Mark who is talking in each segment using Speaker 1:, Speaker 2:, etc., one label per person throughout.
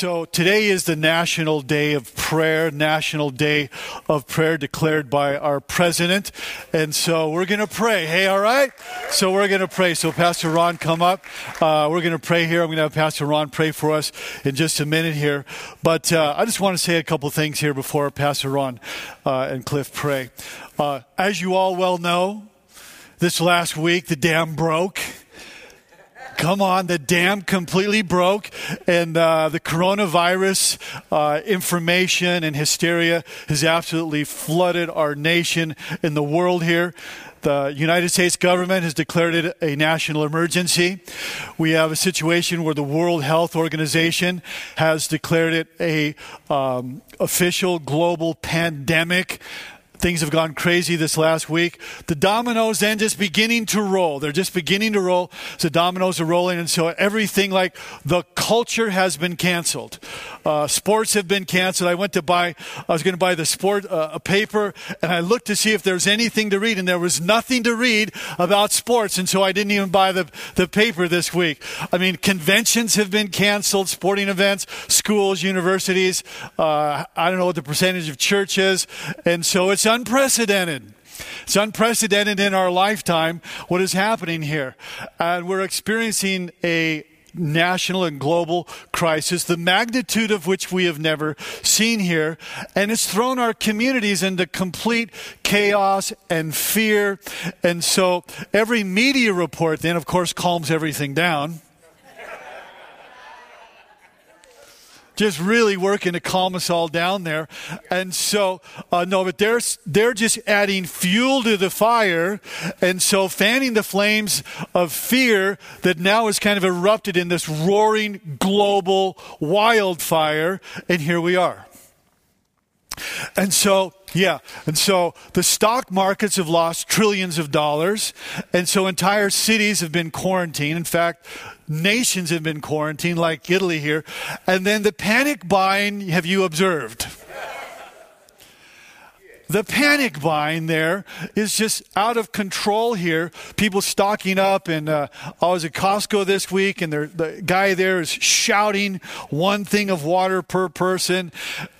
Speaker 1: So today is the National Day of Prayer, National Day of Prayer declared by our president. And so we're going to pray. Hey, all right? So we're going to pray. So Pastor Ron, come up. Uh, we're going to pray here. I'm going to have Pastor Ron pray for us in just a minute here. But uh, I just want to say a couple things here before Pastor Ron uh, and Cliff pray. Uh, as you all well know, this last week the dam broke. Come on, the dam completely broke, and uh, the coronavirus uh, information and hysteria has absolutely flooded our nation and the world here. The United States government has declared it a national emergency. We have a situation where the World Health Organization has declared it a um, official global pandemic. Things have gone crazy this last week. The dominoes then just beginning to roll. They're just beginning to roll. So dominoes are rolling, and so everything like the culture has been canceled. Uh, sports have been canceled. I went to buy. I was going to buy the sport uh, a paper, and I looked to see if there's anything to read, and there was nothing to read about sports, and so I didn't even buy the the paper this week. I mean, conventions have been canceled, sporting events, schools, universities. Uh, I don't know what the percentage of churches, and so it's unprecedented. It's unprecedented in our lifetime what is happening here. And we're experiencing a national and global crisis, the magnitude of which we have never seen here. And it's thrown our communities into complete chaos and fear. And so every media report then, of course, calms everything down. Just really working to calm us all down there. And so, uh, no, but they're, they're just adding fuel to the fire. And so fanning the flames of fear that now has kind of erupted in this roaring global wildfire. And here we are. And so, yeah, and so the stock markets have lost trillions of dollars, and so entire cities have been quarantined. In fact, nations have been quarantined, like Italy here. And then the panic buying, have you observed? The panic buying there is just out of control here. People stocking up, and uh, I was at Costco this week, and the guy there is shouting one thing of water per person.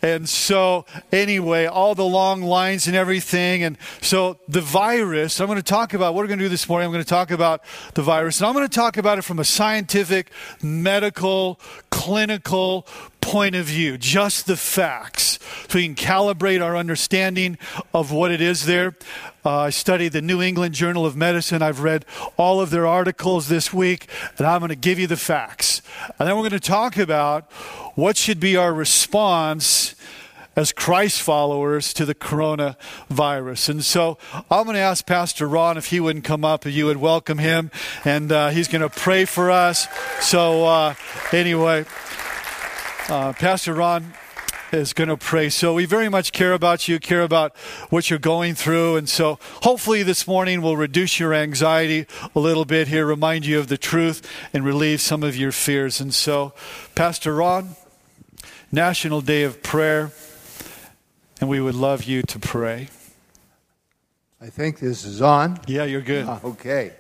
Speaker 1: And so, anyway, all the long lines and everything. And so, the virus, I'm going to talk about what we're going to do this morning. I'm going to talk about the virus, and I'm going to talk about it from a scientific, medical, clinical point of view, just the facts, so we can calibrate our understanding of what it is there. Uh, I studied the New England Journal of Medicine. I've read all of their articles this week, and I'm going to give you the facts. And then we're going to talk about what should be our response as Christ followers to the coronavirus. And so I'm going to ask Pastor Ron if he wouldn't come up, if you would welcome him, and uh, he's going to pray for us. So, uh, anyway. Uh, Pastor Ron is going to pray. So we very much care about you, care about what you're going through. And so hopefully this morning will reduce your anxiety a little bit here, remind you of the truth, and relieve some of your fears. And so, Pastor Ron, National Day of Prayer, and we would love you to pray.
Speaker 2: I think this is on.
Speaker 1: Yeah, you're good.
Speaker 2: Uh, okay.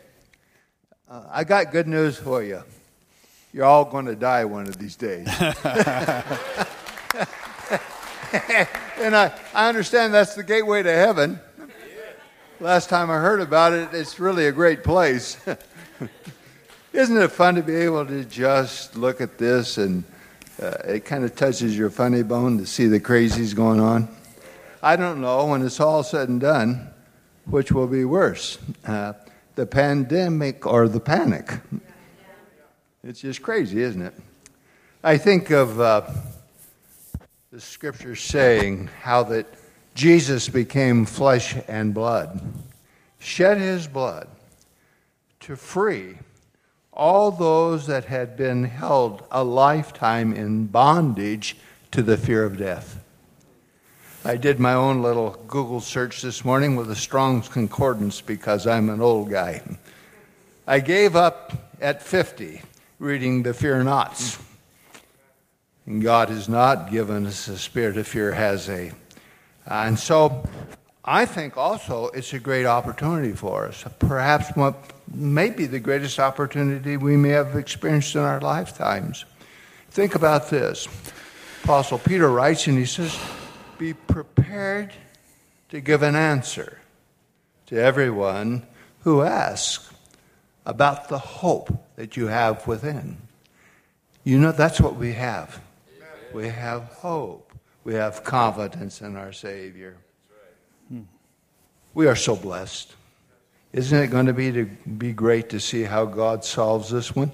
Speaker 2: Uh, I got good news for you you're all going to die one of these days. and I, I understand that's the gateway to heaven. Last time I heard about it, it's really a great place. Isn't it fun to be able to just look at this and uh, it kind of touches your funny bone to see the crazies going on? I don't know when it's all said and done which will be worse uh, the pandemic or the panic. It's just crazy, isn't it? I think of uh, the scripture saying how that Jesus became flesh and blood, shed his blood to free all those that had been held a lifetime in bondage to the fear of death. I did my own little Google search this morning with a Strong's Concordance because I'm an old guy. I gave up at 50 reading the fear nots. And God has not given us a spirit of fear, has a. And so I think also it's a great opportunity for us. Perhaps what may be the greatest opportunity we may have experienced in our lifetimes. Think about this. Apostle Peter writes and he says, Be prepared to give an answer to everyone who asks about the hope that you have within. You know, that's what we have. We have hope. We have confidence in our Savior. We are so blessed. Isn't it going to be to be great to see how God solves this one?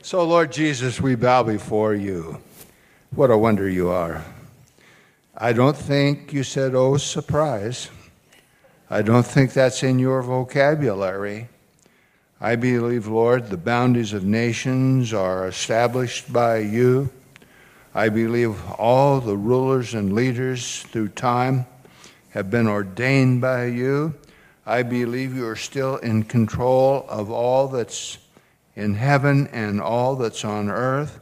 Speaker 2: So, Lord Jesus, we bow before you. What a wonder you are. I don't think you said, oh, surprise. I don't think that's in your vocabulary. I believe, Lord, the boundaries of nations are established by you. I believe all the rulers and leaders through time have been ordained by you. I believe you are still in control of all that's in heaven and all that's on earth.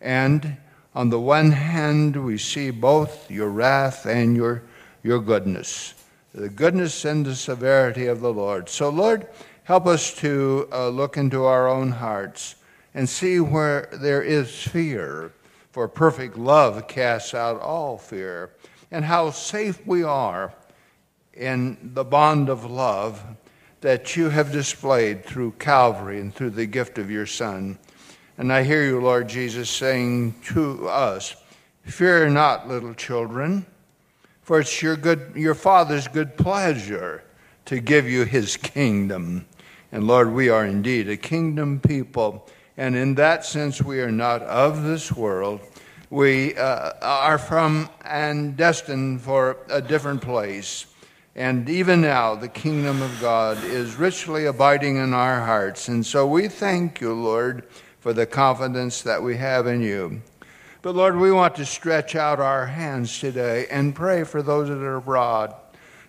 Speaker 2: And on the one hand, we see both your wrath and your, your goodness, the goodness and the severity of the Lord. So, Lord, help us to uh, look into our own hearts and see where there is fear, for perfect love casts out all fear, and how safe we are in the bond of love that you have displayed through Calvary and through the gift of your Son. And I hear you, Lord Jesus, saying to us, Fear not, little children, for it's your, good, your Father's good pleasure to give you his kingdom. And Lord, we are indeed a kingdom people. And in that sense, we are not of this world. We uh, are from and destined for a different place. And even now, the kingdom of God is richly abiding in our hearts. And so we thank you, Lord, for the confidence that we have in you. But Lord, we want to stretch out our hands today and pray for those that are abroad.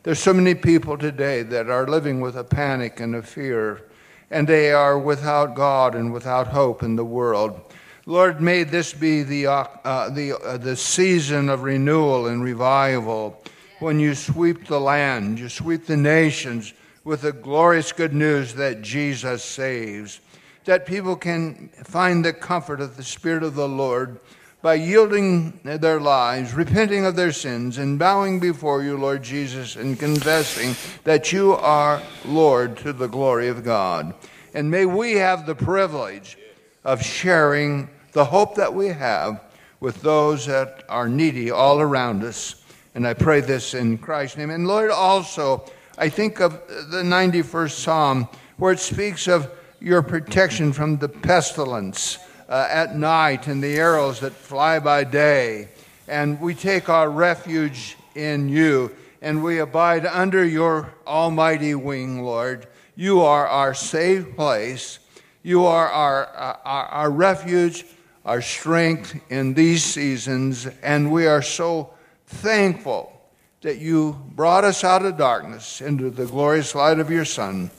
Speaker 2: There's so many people today that are living with a panic and a fear, and they are without God and without hope in the world. Lord, may this be the, uh, uh the, uh, the season of renewal and revival when you sweep the land, you sweep the nations with the glorious good news that Jesus saves, that people can find the comfort of the Spirit of the Lord by yielding their lives, repenting of their sins, and bowing before you, Lord Jesus, and confessing that you are Lord to the glory of God. And may we have the privilege of sharing the hope that we have with those that are needy all around us. And I pray this in Christ's name. And Lord, also, I think of the 91st Psalm where it speaks of your protection from the pestilence uh, at night and the arrows that fly by day. And we take our refuge in you and we abide under your almighty wing, Lord. You are our safe place. You are our, uh, our, our refuge, our strength in these seasons, and we are so thankful that you brought us out of darkness into the glorious light of your Son.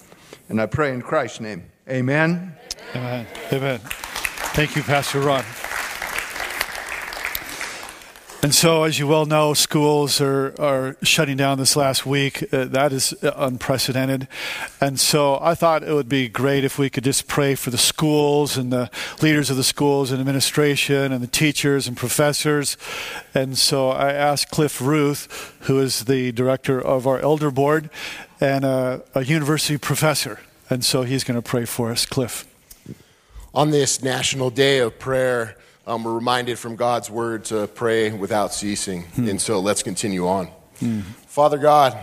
Speaker 2: And I pray in Christ's name. Amen.
Speaker 1: Amen. Amen. Thank you, Pastor Ron. And so, as you well know, schools are, are shutting down this last week. Uh, that is unprecedented. And so, I thought it would be great if we could just pray for the schools and the leaders of the schools and administration and the teachers and professors. And so, I asked Cliff Ruth, who is the director of our elder board and a, a university professor. And so, he's going to pray for us. Cliff.
Speaker 3: On this National Day of Prayer, um, we're reminded from God's word to pray without ceasing. Hmm. And so let's continue on. Hmm. Father God,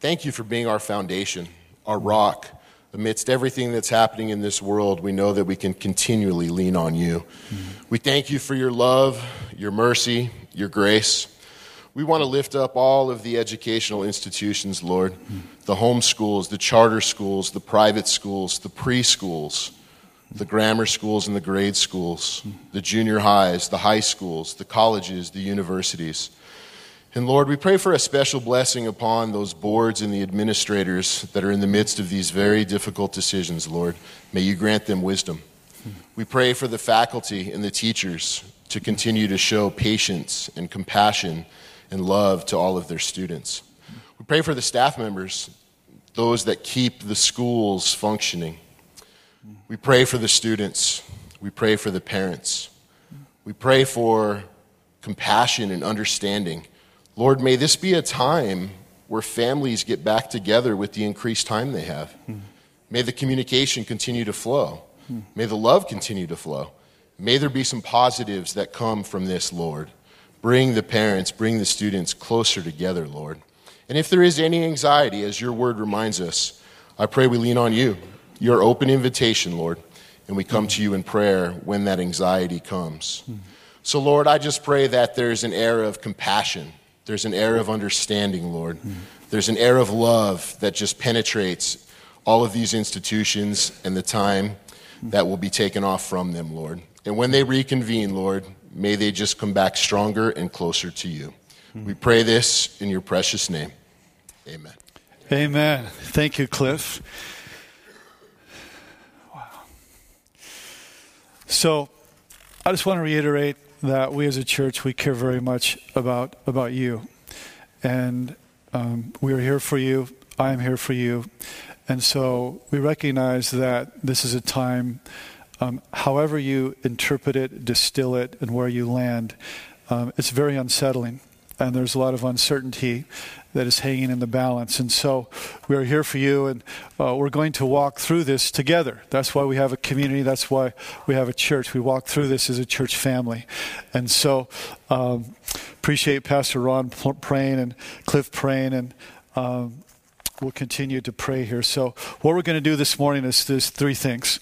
Speaker 3: thank you for being our foundation, our rock. Amidst everything that's happening in this world, we know that we can continually lean on you. Hmm. We thank you for your love, your mercy, your grace. We want to lift up all of the educational institutions, Lord hmm. the home schools, the charter schools, the private schools, the preschools the grammar schools and the grade schools, the junior highs, the high schools, the colleges, the universities. And Lord, we pray for a special blessing upon those boards and the administrators that are in the midst of these very difficult decisions, Lord. May you grant them wisdom. We pray for the faculty and the teachers to continue to show patience and compassion and love to all of their students. We pray for the staff members, those that keep the schools functioning. We pray for the students. We pray for the parents. We pray for compassion and understanding. Lord, may this be a time where families get back together with the increased time they have. May the communication continue to flow. May the love continue to flow. May there be some positives that come from this, Lord. Bring the parents, bring the students closer together, Lord. And if there is any anxiety, as your word reminds us, I pray we lean on you, your open invitation, Lord, and we come to you in prayer when that anxiety comes. So, Lord, I just pray that there's an air of compassion, there's an air of understanding, Lord. There's an air of love that just penetrates all of these institutions and the time that will be taken off from them, Lord. And when they reconvene, Lord, may they just come back stronger and closer to you. We pray this in your precious name. Amen.
Speaker 1: Amen. Thank you, Cliff. So, I just want to reiterate that we as a church we care very much about about you, and um, we are here for you. I am here for you, and so we recognize that this is a time. Um, however you interpret it, distill it, and where you land, um, it's very unsettling and there's a lot of uncertainty that is hanging in the balance. And so we are here for you, and uh, we're going to walk through this together. That's why we have a community. That's why we have a church. We walk through this as a church family. And so um, appreciate Pastor Ron praying and Cliff praying, and um, we'll continue to pray here. So what we're going to do this morning is there's three things.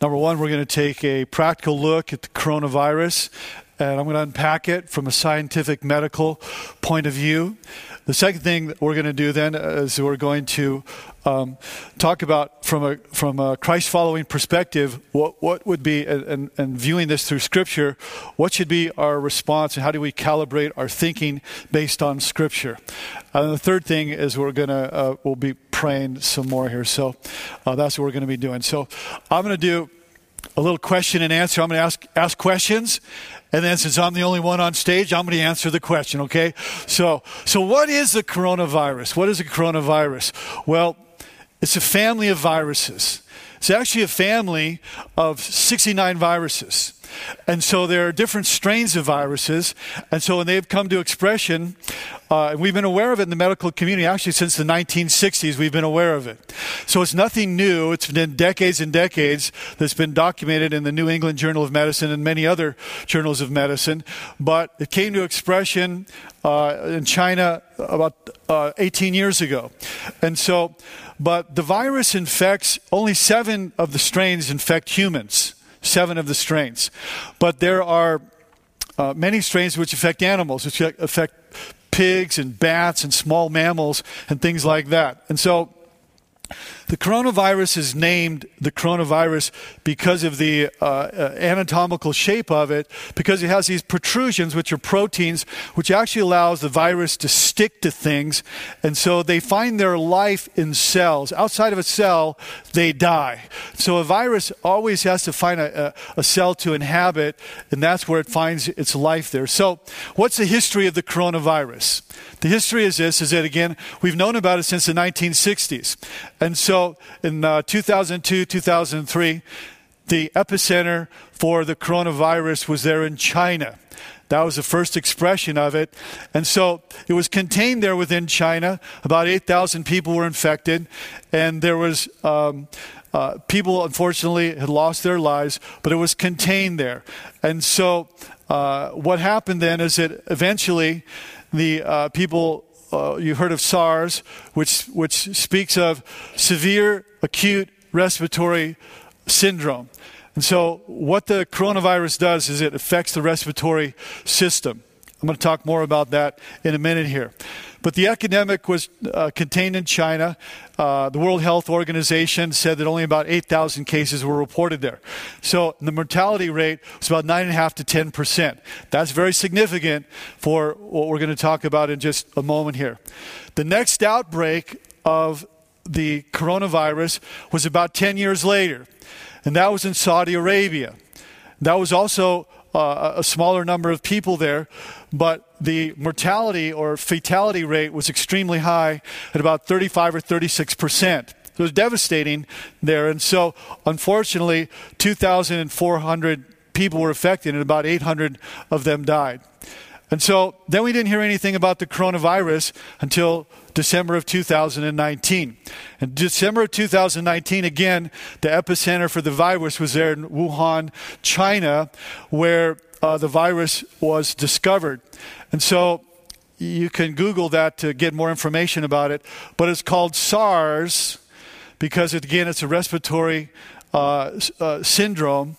Speaker 1: Number one, we're going to take a practical look at the coronavirus and I'm going to unpack it from a scientific medical point of view. The second thing that we're going to do then is we're going to um, talk about from a from a Christ following perspective what what would be and, and viewing this through Scripture, what should be our response and how do we calibrate our thinking based on Scripture. And the third thing is we're gonna uh, we'll be praying some more here. So uh, that's what we're going to be doing. So I'm going to do a little question and answer. I'm going to ask ask questions, and then since I'm the only one on stage, I'm going to answer the question, okay? So, so what is the coronavirus? What is a coronavirus? Well, it's a family of viruses. It's actually a family of 69 viruses. And so there are different strains of viruses. And so when they've come to expression, uh, we've been aware of it in the medical community actually since the 1960s, we've been aware of it. So it's nothing new. It's been decades and decades that's been documented in the New England Journal of Medicine and many other journals of medicine. But it came to expression uh, in China about uh, 18 years ago. And so, but the virus infects, only seven of the strains infect humans seven of the strains. But there are uh, many strains which affect animals, which affect pigs and bats and small mammals and things like that. And so the coronavirus is named the coronavirus because of the uh, uh, anatomical shape of it, because it has these protrusions, which are proteins, which actually allows the virus to stick to things. And so they find their life in cells. Outside of a cell, they die. So a virus always has to find a, a, a cell to inhabit, and that's where it finds its life there. So, what's the history of the coronavirus? The history is this: is that again, we've known about it since the 1960s, and so so in uh, 2002, 2003, the epicenter for the coronavirus was there in China. That was the first expression of it. And so it was contained there within China. About 8,000 people were infected. And there was, um, uh, people unfortunately had lost their lives, but it was contained there. And so uh, what happened then is that eventually the uh, people uh, you heard of SARS, which, which speaks of severe acute respiratory syndrome. And so, what the coronavirus does is it affects the respiratory system. I'm going to talk more about that in a minute here. But the epidemic was uh, contained in China. Uh, the World Health Organization said that only about 8,000 cases were reported there. So the mortality rate was about 9.5 to 10 percent. That's very significant for what we're going to talk about in just a moment here. The next outbreak of the coronavirus was about 10 years later, and that was in Saudi Arabia. That was also uh, a smaller number of people there, but the mortality or fatality rate was extremely high at about 35 or 36 percent. It was devastating there. And so, unfortunately, 2,400 people were affected, and about 800 of them died. And so then we didn't hear anything about the coronavirus until December of 2019. In December of 2019, again, the epicenter for the virus was there in Wuhan, China, where uh, the virus was discovered. And so you can Google that to get more information about it. But it's called SARS because, again, it's a respiratory uh, uh, syndrome.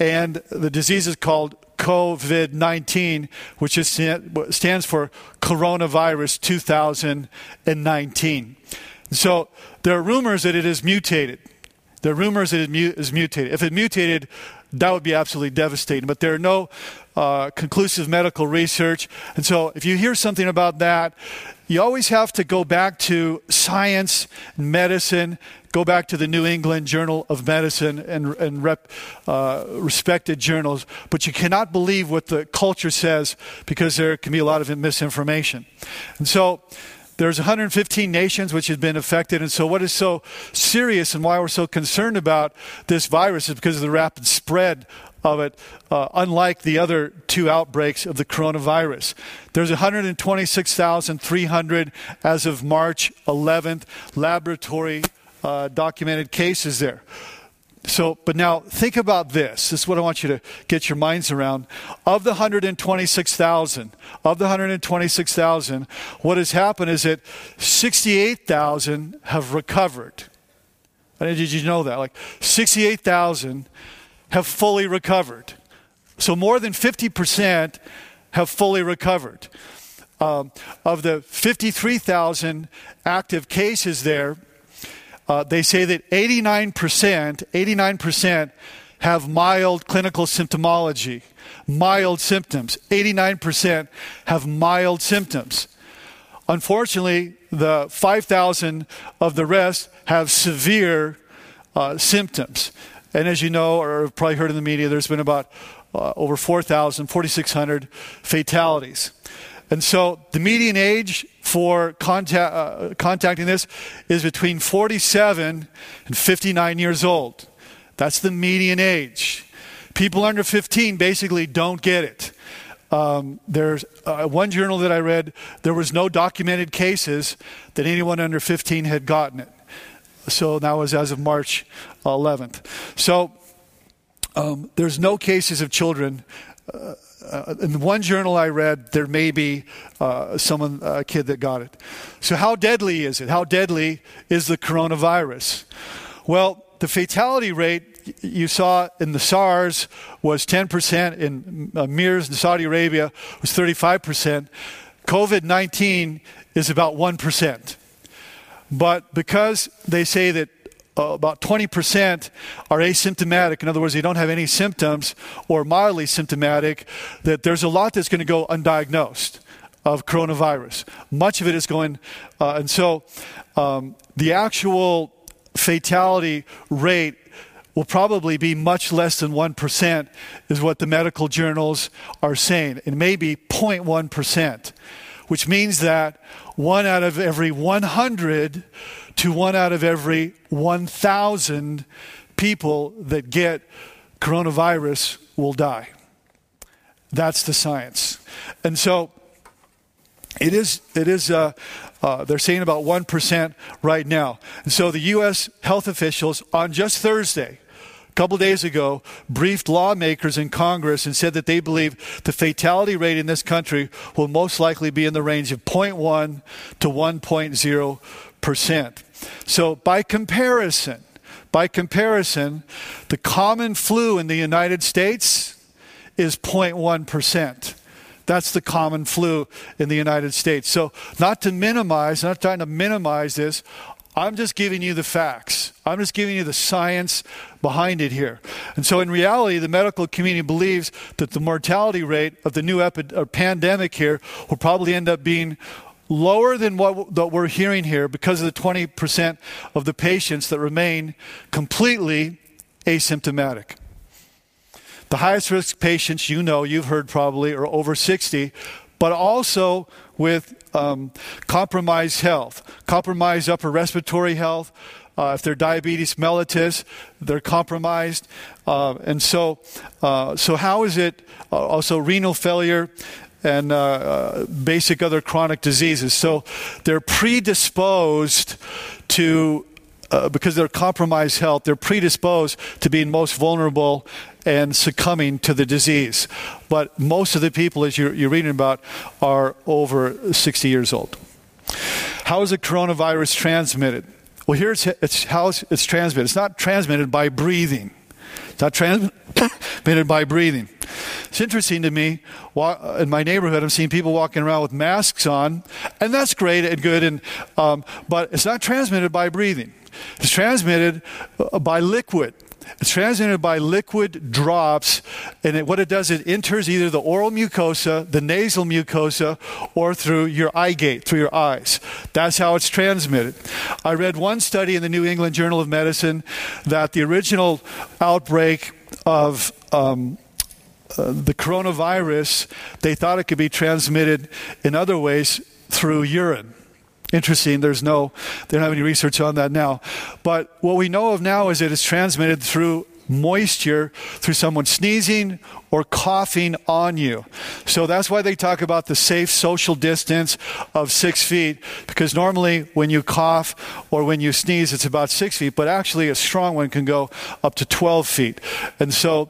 Speaker 1: And the disease is called COVID 19, which is, stands for Coronavirus 2019. So there are rumors that it is mutated. There are rumors that it is mutated. If it mutated, that would be absolutely devastating. But there are no uh, conclusive medical research. And so if you hear something about that, you always have to go back to science, medicine, go back to the New England Journal of Medicine and, and rep, uh, respected journals. But you cannot believe what the culture says because there can be a lot of misinformation. And so there's 115 nations which have been affected. And so, what is so serious and why we're so concerned about this virus is because of the rapid spread of it, uh, unlike the other two outbreaks of the coronavirus. There's 126,300 as of March 11th laboratory uh, documented cases there. So, but now think about this. This is what I want you to get your minds around. Of the 126,000, of the 126,000, what has happened is that 68,000 have recovered. I did you know that? Like 68,000 have fully recovered. So more than 50% have fully recovered. Um, of the 53,000 active cases there, uh, they say that 89%, 89% have mild clinical symptomology, mild symptoms. 89% have mild symptoms. Unfortunately, the 5,000 of the rest have severe uh, symptoms. And as you know, or probably heard in the media, there's been about uh, over 4,000, 4,600 fatalities. And so the median age for contact, uh, contacting this is between 47 and 59 years old. That's the median age. People under 15 basically don't get it. Um, there's uh, one journal that I read, there was no documented cases that anyone under 15 had gotten it. So that was as of March 11th. So um, there's no cases of children. Uh, uh, in one journal I read, there may be uh, someone, a kid that got it. So, how deadly is it? How deadly is the coronavirus? Well, the fatality rate you saw in the SARS was 10%, in uh, MERS in Saudi Arabia was 35%. COVID 19 is about 1%. But because they say that uh, about 20% are asymptomatic, in other words, they don't have any symptoms or mildly symptomatic, that there's a lot that's going to go undiagnosed of coronavirus. Much of it is going, uh, and so um, the actual fatality rate will probably be much less than 1%, is what the medical journals are saying. It may be 0.1%, which means that one out of every 100 to one out of every 1,000 people that get coronavirus will die. That's the science. And so it is, it is uh, uh, they're saying about 1% right now. And so the U.S. health officials on just Thursday, a couple days ago, briefed lawmakers in Congress and said that they believe the fatality rate in this country will most likely be in the range of 0.1 to 1.0 percent. So by comparison, by comparison, the common flu in the United States is 0.1 percent. That's the common flu in the United States. So, not to minimize, not trying to minimize this, I'm just giving you the facts. I'm just giving you the science behind it here. And so, in reality, the medical community believes that the mortality rate of the new epi- uh, pandemic here will probably end up being lower than what we're hearing here because of the 20% of the patients that remain completely asymptomatic. The highest risk patients, you know, you've heard probably, are over 60, but also with um, compromised health, compromised upper respiratory health. Uh, if they're diabetes mellitus, they're compromised, uh, and so uh, so how is it uh, also renal failure? and uh, uh, basic other chronic diseases. So they're predisposed to, uh, because they're compromised health, they're predisposed to being most vulnerable and succumbing to the disease. But most of the people, as you're, you're reading about, are over 60 years old. How is the coronavirus transmitted? Well, here's it's how it's transmitted. It's not transmitted by breathing. It's not transmitted by breathing. It's interesting to me. In my neighborhood, I'm seeing people walking around with masks on, and that's great and good. And um, but it's not transmitted by breathing. It's transmitted uh, by liquid. It's transmitted by liquid drops, and it, what it does, it enters either the oral mucosa, the nasal mucosa, or through your eye gate, through your eyes. That's how it's transmitted. I read one study in the New England Journal of Medicine that the original outbreak of um, uh, the coronavirus, they thought it could be transmitted in other ways through urine. Interesting. There's no, they don't have any research on that now. But what we know of now is it's transmitted through moisture through someone sneezing or coughing on you. So that's why they talk about the safe social distance of six feet, because normally when you cough or when you sneeze, it's about six feet, but actually a strong one can go up to 12 feet. And so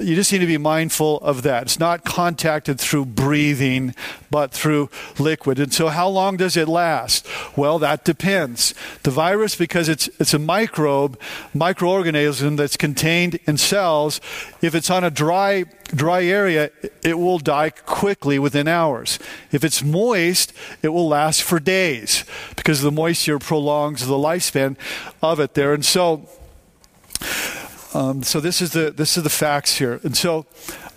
Speaker 1: you just need to be mindful of that. It's not contacted through breathing, but through liquid. And so, how long does it last? Well, that depends. The virus, because it's, it's a microbe, microorganism that's contained in cells, if it's on a dry, dry area, it will die quickly within hours. If it's moist, it will last for days because the moisture prolongs the lifespan of it there. And so, um, so this is the this is the facts here. And so,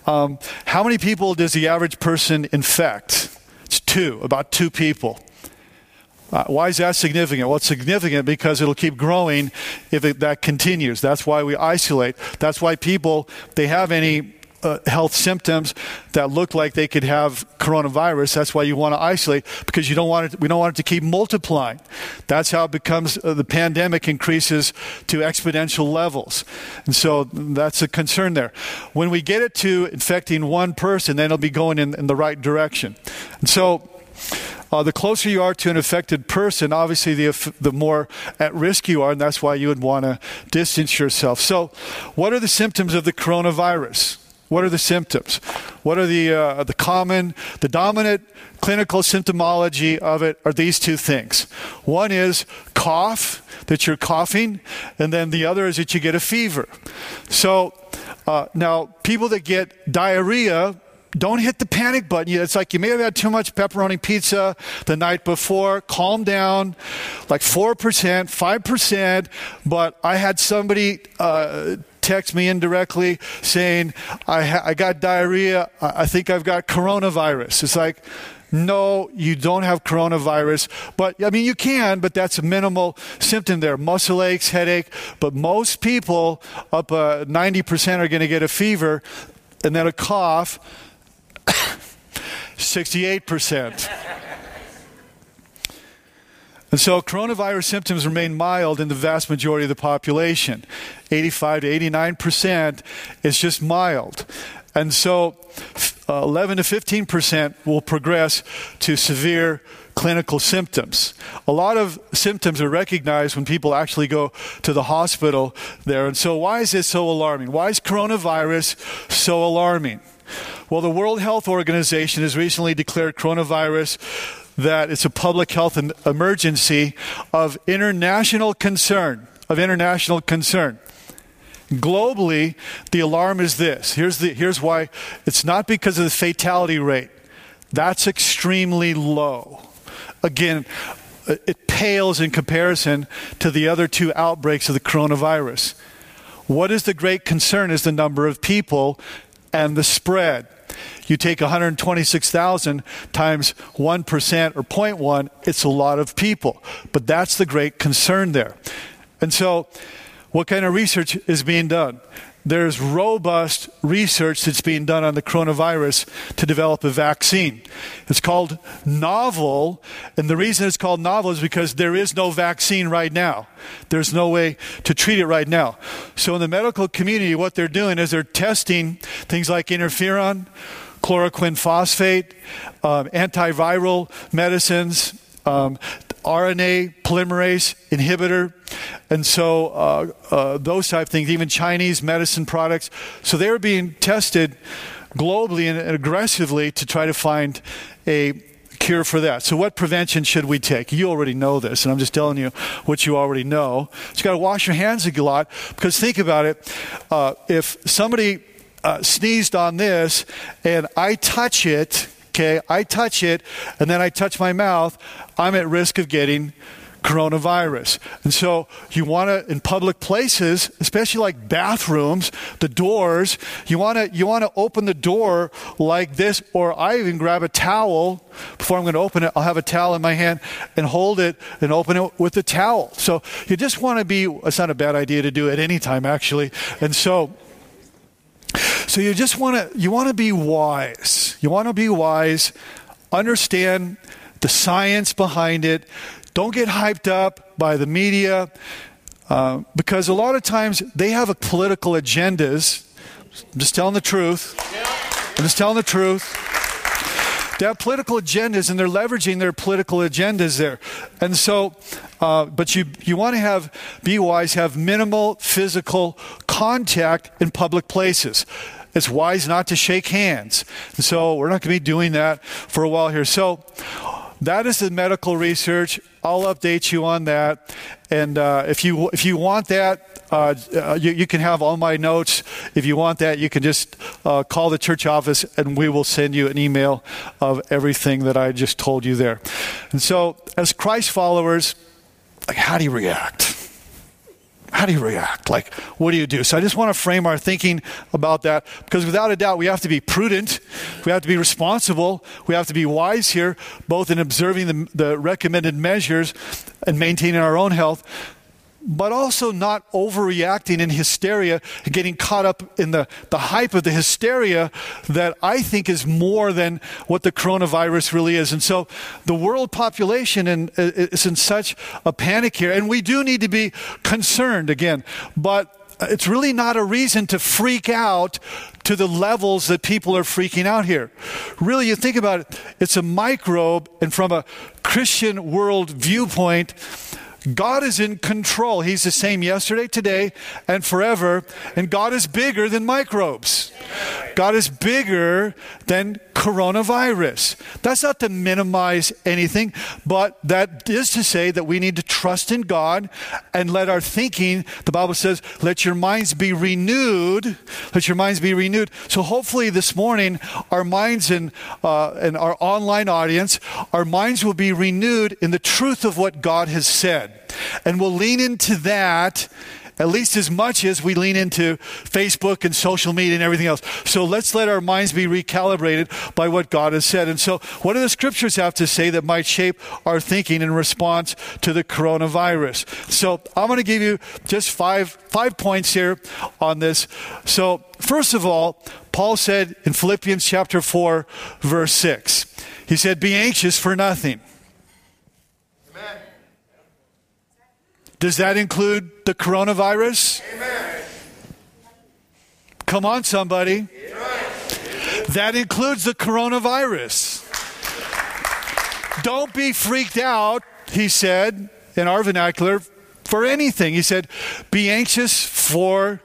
Speaker 1: um, how many people does the average person infect? It's two, about two people. Uh, why is that significant? Well, it's significant because it'll keep growing if it, that continues. That's why we isolate. That's why people, they have any uh, health symptoms that look like they could have coronavirus. That's why you want to isolate because you don't want it. We don't want it to keep multiplying. That's how it becomes. Uh, the pandemic increases to exponential levels, and so that's a concern there. When we get it to infecting one person, then it'll be going in, in the right direction. And so. Uh, the closer you are to an affected person, obviously, the, the more at risk you are, and that's why you would want to distance yourself. So, what are the symptoms of the coronavirus? What are the symptoms? What are the, uh, the common, the dominant clinical symptomology of it are these two things. One is cough, that you're coughing, and then the other is that you get a fever. So uh, now, people that get diarrhea, don't hit the panic button. It's like you may have had too much pepperoni pizza the night before. Calm down, like 4%, 5%. But I had somebody uh, text me indirectly saying, I, ha- I got diarrhea. I think I've got coronavirus. It's like, no, you don't have coronavirus. But I mean, you can, but that's a minimal symptom there. Muscle aches, headache. But most people, up uh, 90%, are going to get a fever and then a cough. 68%. And so coronavirus symptoms remain mild in the vast majority of the population. 85 to 89% is just mild. And so uh, 11 to 15% will progress to severe clinical symptoms. A lot of symptoms are recognized when people actually go to the hospital there. And so, why is this so alarming? Why is coronavirus so alarming? Well, the World Health Organization has recently declared coronavirus that it's a public health emergency of international concern. Of international concern. Globally, the alarm is this. Here's, the, here's why it's not because of the fatality rate, that's extremely low. Again, uh, it pales in comparison to the other two outbreaks of the coronavirus. What is the great concern is the number of people and the spread. You take 126,000 times 1% or 0.1, it's a lot of people. But that's the great concern there. And so, what kind of research is being done? There's robust research that's being done on the coronavirus to develop a vaccine. It's called novel, and the reason it's called novel is because there is no vaccine right now. There's no way to treat it right now. So, in the medical community, what they're doing is they're testing things like interferon, chloroquine phosphate, um, antiviral medicines, um, RNA polymerase inhibitor, and so uh, uh, those type of things, even Chinese medicine products. So they were being tested globally and aggressively to try to find a cure for that. So, what prevention should we take? You already know this, and I'm just telling you what you already know. So you got to wash your hands a lot because think about it. Uh, if somebody uh, sneezed on this and I touch it, okay, I touch it and then I touch my mouth, I'm at risk of getting coronavirus. And so you want to in public places, especially like bathrooms, the doors, you want to you want to open the door like this or I even grab a towel before I'm going to open it. I'll have a towel in my hand and hold it and open it with the towel. So you just want to be it's not a bad idea to do at any time actually. And so so you just want to you want to be wise. You want to be wise, understand the science behind it. Don't get hyped up by the media uh, because a lot of times they have a political agendas. I'm just telling the truth. I'm just telling the truth. They have political agendas and they're leveraging their political agendas there. And so, uh, but you, you want to have, be wise, have minimal physical contact in public places. It's wise not to shake hands. So we're not going to be doing that for a while here. So that is the medical research. I'll update you on that. And uh, if you if you want that, uh, uh, you, you, can have all my notes. If you want that, you can just uh, call the church office, and we will send you an email of everything that I just told you there. And so, as Christ followers, like, how do you react? How do you react? Like, what do you do? So I just want to frame our thinking about that because without a doubt, we have to be prudent, we have to be responsible, we have to be wise here, both in observing the, the recommended measures and maintaining our own health, but also not overreacting in hysteria, getting caught up in the, the hype of the hysteria that I think is more than what the coronavirus really is. And so the world population in, is in such a panic here, and we do need to be concerned again, but it's really not a reason to freak out to the levels that people are freaking out here. Really, you think about it, it's a microbe, and from a Christian world viewpoint, God is in control. He's the same yesterday, today, and forever. And God is bigger than microbes. God is bigger than coronavirus. That's not to minimize anything, but that is to say that we need to trust in God and let our thinking, the Bible says, let your minds be renewed. Let your minds be renewed. So hopefully this morning, our minds and, uh, and our online audience, our minds will be renewed in the truth of what God has said. And we'll lean into that at least as much as we lean into Facebook and social media and everything else. So let's let our minds be recalibrated by what God has said. And so, what do the scriptures have to say that might shape our thinking in response to the coronavirus? So, I'm going to give you just five five points here on this. So, first of all, Paul said in Philippians chapter 4 verse 6. He said, "Be anxious for nothing." Does that include the coronavirus? Amen. Come on, somebody. That includes the coronavirus. Don't be freaked out, he said in our vernacular, for anything. He said, Be anxious for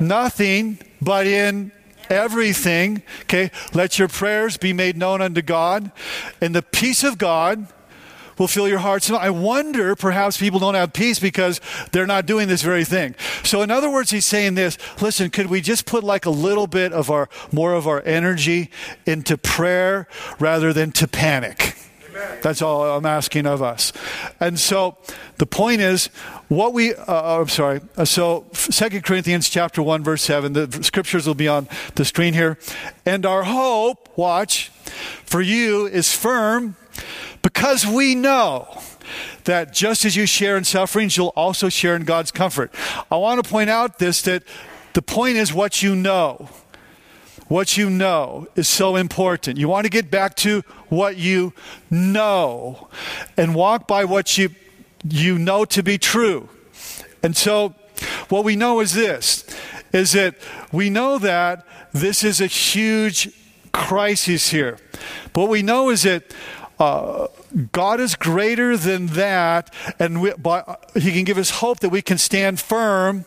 Speaker 1: nothing, but in everything. Okay, let your prayers be made known unto God, and the peace of God will fill your hearts. I wonder perhaps people don't have peace because they're not doing this very thing. So, in other words, he's saying this listen, could we just put like a little bit of our, more of our energy into prayer rather than to panic? That's all I'm asking of us. And so the point is, what we, uh, uh I'm sorry, uh, so Second Corinthians chapter 1, verse 7, the scriptures will be on the screen here. And our hope, watch, for you is firm because we know that just as you share in sufferings, you'll also share in God's comfort. I want to point out this that the point is what you know. What you know is so important. You want to get back to what you know and walk by what you, you know to be true. And so, what we know is this is that we know that this is a huge crisis here. But what we know is that uh, God is greater than that, and we, by, He can give us hope that we can stand firm.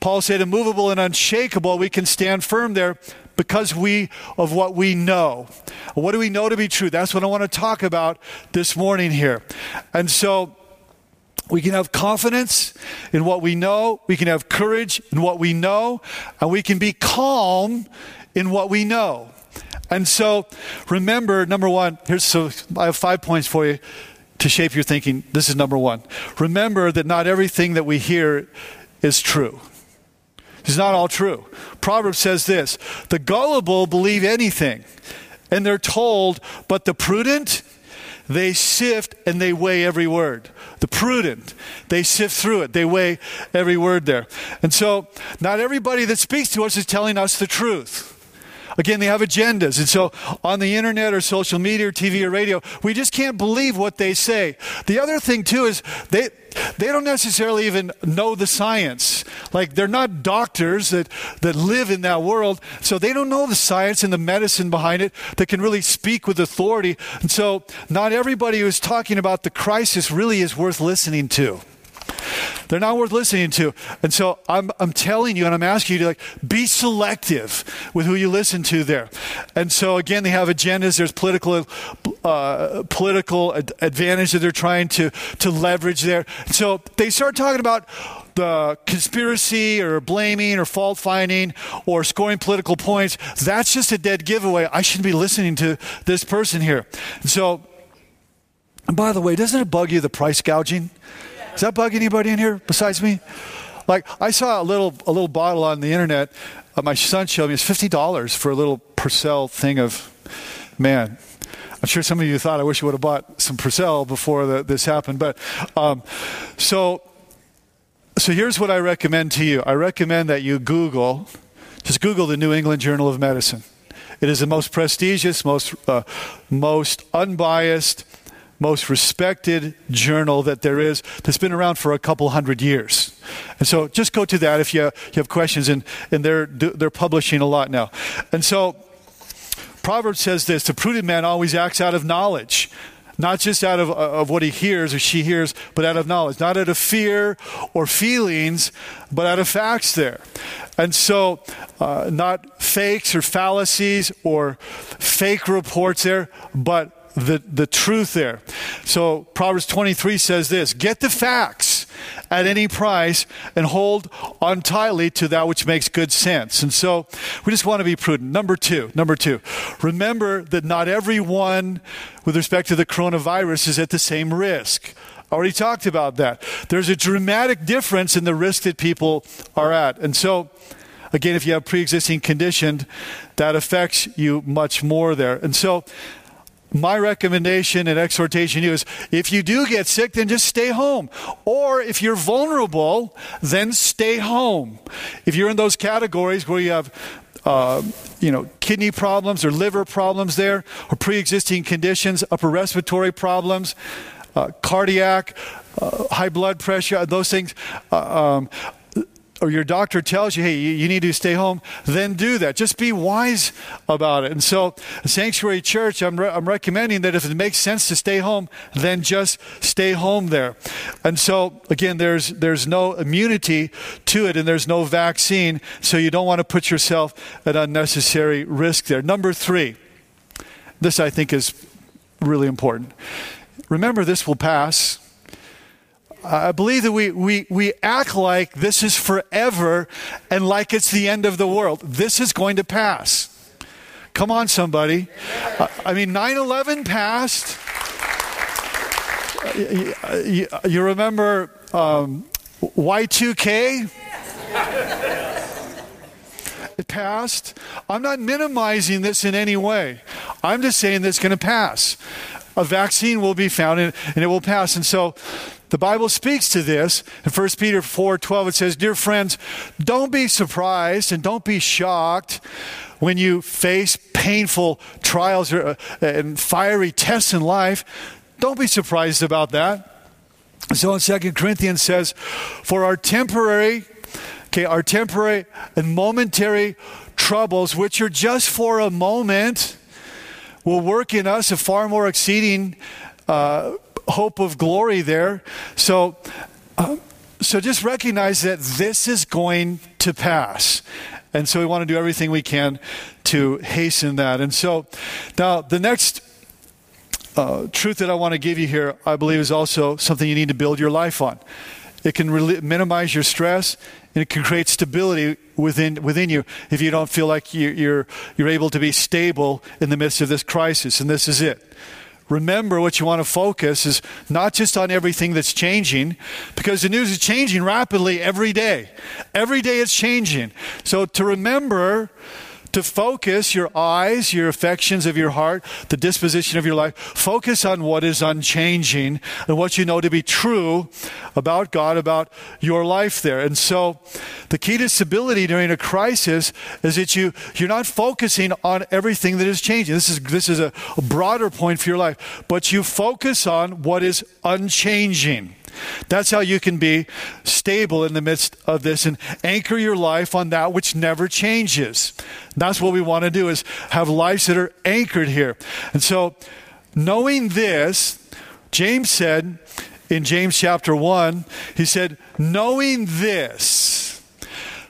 Speaker 1: Paul said, immovable and unshakable, we can stand firm there because we of what we know. What do we know to be true? That's what I want to talk about this morning here. And so we can have confidence in what we know, we can have courage in what we know, and we can be calm in what we know. And so remember, number one, here's so I have five points for you to shape your thinking. This is number one. Remember that not everything that we hear is true. It's not all true. Proverbs says this the gullible believe anything, and they're told, but the prudent, they sift and they weigh every word. The prudent, they sift through it, they weigh every word there. And so, not everybody that speaks to us is telling us the truth. Again, they have agendas. And so on the internet or social media or TV or radio, we just can't believe what they say. The other thing, too, is they, they don't necessarily even know the science. Like they're not doctors that, that live in that world, so they don't know the science and the medicine behind it that can really speak with authority. And so not everybody who's talking about the crisis really is worth listening to. They're not worth listening to. And so I'm, I'm telling you and I'm asking you to like be selective with who you listen to there. And so again, they have agendas. There's political, uh, political advantage that they're trying to, to leverage there. So they start talking about the conspiracy or blaming or fault finding or scoring political points. That's just a dead giveaway. I shouldn't be listening to this person here. And so, and by the way, doesn't it bug you the price gouging? Does that bug anybody in here besides me? Like I saw a little a little bottle on the internet. Uh, my son showed me it's fifty dollars for a little Purell thing of man. I'm sure some of you thought I wish I would have bought some Purell before the, this happened, but um, so so here's what I recommend to you. I recommend that you Google, just Google the New England Journal of Medicine. It is the most prestigious, most uh, most unbiased most respected journal that there is that's been around for a couple hundred years. And so just go to that if you, you have questions, and, and they're, they're publishing a lot now. And so Proverbs says this the prudent man always acts out of knowledge. Not just out of, of what he hears or she hears, but out of knowledge. Not out of fear or feelings, but out of facts there. And so, uh, not fakes or fallacies or fake reports there, but the, the truth there. So Proverbs 23 says this Get the facts at any price and hold on tightly to that which makes good sense. And so we just want to be prudent. Number two, number two, remember that not everyone with respect to the coronavirus is at the same risk. I already talked about that. There's a dramatic difference in the risk that people are at. And so, again, if you have pre existing condition, that affects you much more there. And so my recommendation and exhortation to you is if you do get sick, then just stay home. Or if you're vulnerable, then stay home. If you're in those categories where you have uh, you know, kidney problems or liver problems there, or pre-existing conditions, upper respiratory problems, uh, cardiac, uh, high blood pressure, those things. Uh, um, or your doctor tells you, hey, you need to stay home, then do that. Just be wise about it. And so, Sanctuary Church, I'm, re- I'm recommending that if it makes sense to stay home, then just stay home there. And so, again, there's, there's no immunity to it and there's no vaccine, so you don't want to put yourself at unnecessary risk there. Number three, this I think is really important. Remember, this will pass. I believe that we, we, we act like this is forever and like it's the end of the world. This is going to pass. Come on, somebody. I mean, 9 11 passed. You, you remember um, Y2K? It passed. I'm not minimizing this in any way. I'm just saying that it's going to pass. A vaccine will be found and, and it will pass. And so the Bible speaks to this. In 1 Peter 4 12, it says, Dear friends, don't be surprised and don't be shocked when you face painful trials uh, and fiery tests in life. Don't be surprised about that. So in 2 Corinthians says, For our temporary, okay, our temporary and momentary troubles, which are just for a moment, will work in us a far more exceeding uh, hope of glory there. So, uh, so just recognize that this is going to pass. And so we want to do everything we can to hasten that. And so now the next uh, truth that I want to give you here, I believe, is also something you need to build your life on. It can re- minimize your stress, and it can create stability within within you if you don't feel like you, you're you're able to be stable in the midst of this crisis. And this is it. Remember, what you want to focus is not just on everything that's changing, because the news is changing rapidly every day. Every day it's changing. So to remember to focus your eyes, your affections of your heart, the disposition of your life, focus on what is unchanging and what you know to be true about God, about your life there. And so the key to stability during a crisis is that you, you're not focusing on everything that is changing. This is, this is a, a broader point for your life, but you focus on what is unchanging. That's how you can be stable in the midst of this and anchor your life on that which never changes. That's what we want to do is have lives that are anchored here. And so knowing this, James said in James chapter 1, he said, knowing this,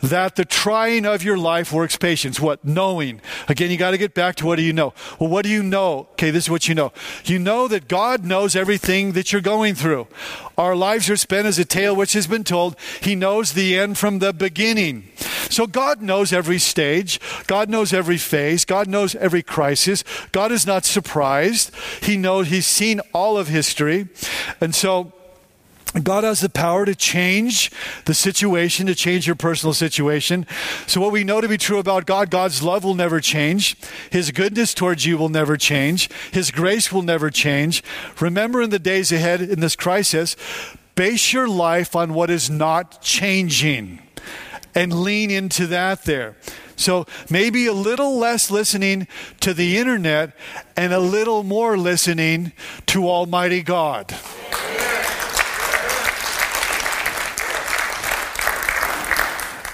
Speaker 1: that the trying of your life works patience. What? Knowing. Again, you got to get back to what do you know? Well, what do you know? Okay, this is what you know. You know that God knows everything that you're going through. Our lives are spent as a tale which has been told. He knows the end from the beginning. So God knows every stage. God knows every phase. God knows every crisis. God is not surprised. He knows, He's seen all of history. And so, God has the power to change the situation, to change your personal situation. So, what we know to be true about God, God's love will never change. His goodness towards you will never change. His grace will never change. Remember in the days ahead in this crisis, base your life on what is not changing and lean into that there. So, maybe a little less listening to the internet and a little more listening to Almighty God.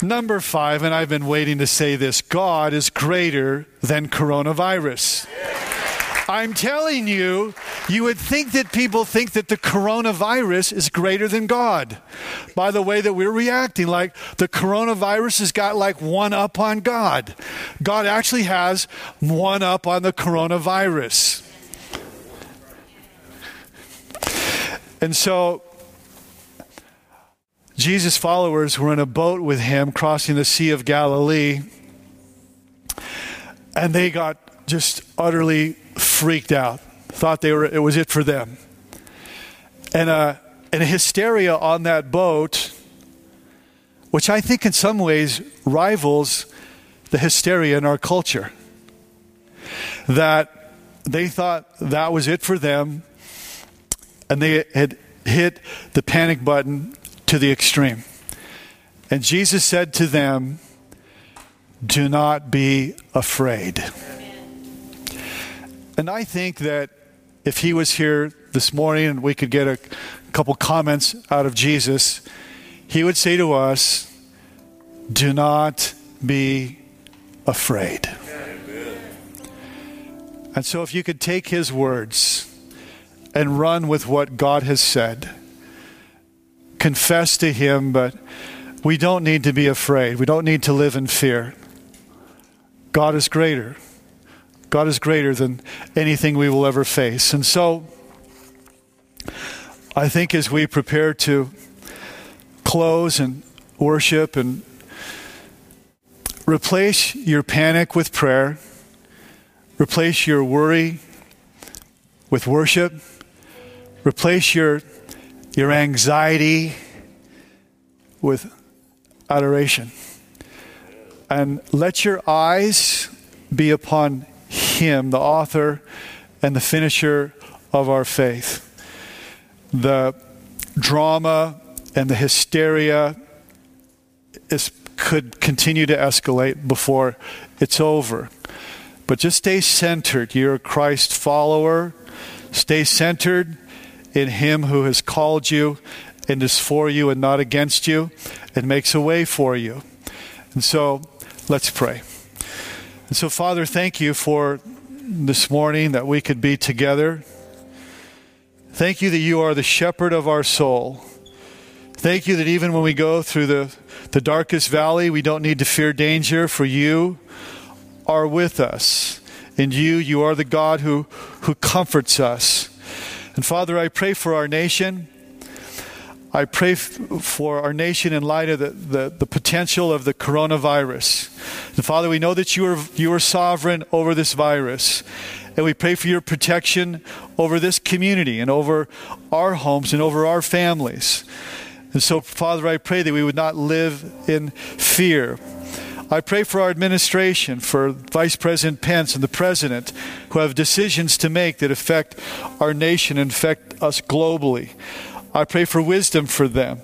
Speaker 1: Number five, and I've been waiting to say this God is greater than coronavirus. I'm telling you, you would think that people think that the coronavirus is greater than God by the way that we're reacting. Like the coronavirus has got like one up on God. God actually has one up on the coronavirus. And so Jesus' followers were in a boat with him crossing the Sea of Galilee, and they got just utterly freaked out, thought they were, it was it for them. And, uh, and a hysteria on that boat, which I think in some ways rivals the hysteria in our culture. That they thought that was it for them, and they had hit the panic button to the extreme. And Jesus said to them, Do not be afraid. And I think that if he was here this morning and we could get a couple comments out of Jesus, he would say to us, Do not be afraid. And so, if you could take his words and run with what God has said, confess to Him, but we don't need to be afraid. We don't need to live in fear. God is greater. God is greater than anything we will ever face. And so, I think as we prepare to close and worship and replace your panic with prayer, replace your worry with worship, replace your your anxiety with adoration. And let your eyes be upon Him, the author and the finisher of our faith. The drama and the hysteria is, could continue to escalate before it's over. But just stay centered. You're a Christ follower. Stay centered in Him who has called you and is for you and not against you and makes a way for you. And so let's pray. And so, Father, thank you for this morning that we could be together. Thank you that you are the shepherd of our soul. Thank you that even when we go through the, the darkest valley, we don't need to fear danger, for you are with us. And you, you are the God who, who comforts us. And Father, I pray for our nation. I pray f- for our nation in light of the, the, the, potential of the coronavirus. And Father, we know that you are, you are sovereign over this virus. And we pray for your protection over this community and over our homes and over our families. And so, Father, I pray that we would not live in fear. I pray for our administration, for Vice President Pence and the President, who have decisions to make that affect our nation and affect us globally. I pray for wisdom for them.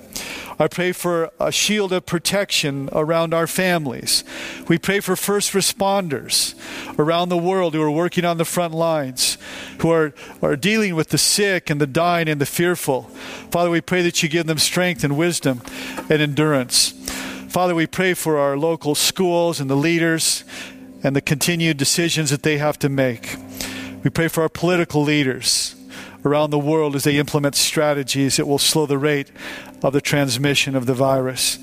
Speaker 1: I pray for a shield of protection around our families. We pray for first responders around the world who are working on the front lines, who are, are dealing with the sick and the dying and the fearful. Father, we pray that you give them strength and wisdom and endurance. Father, we pray for our local schools and the leaders and the continued decisions that they have to make. We pray for our political leaders around the world as they implement strategies that will slow the rate of the transmission of the virus.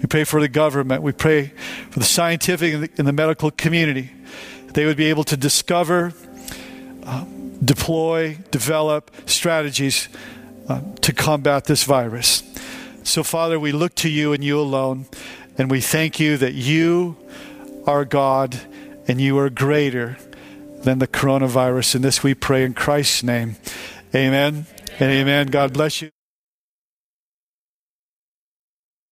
Speaker 1: We pray for the government. We pray for the scientific and the, and the medical community. They would be able to discover, uh, deploy, develop strategies uh, to combat this virus. So, Father, we look to you and you alone, and we thank you that you are God and you are greater than the coronavirus. And this we pray in Christ's name. Amen and amen. God bless you.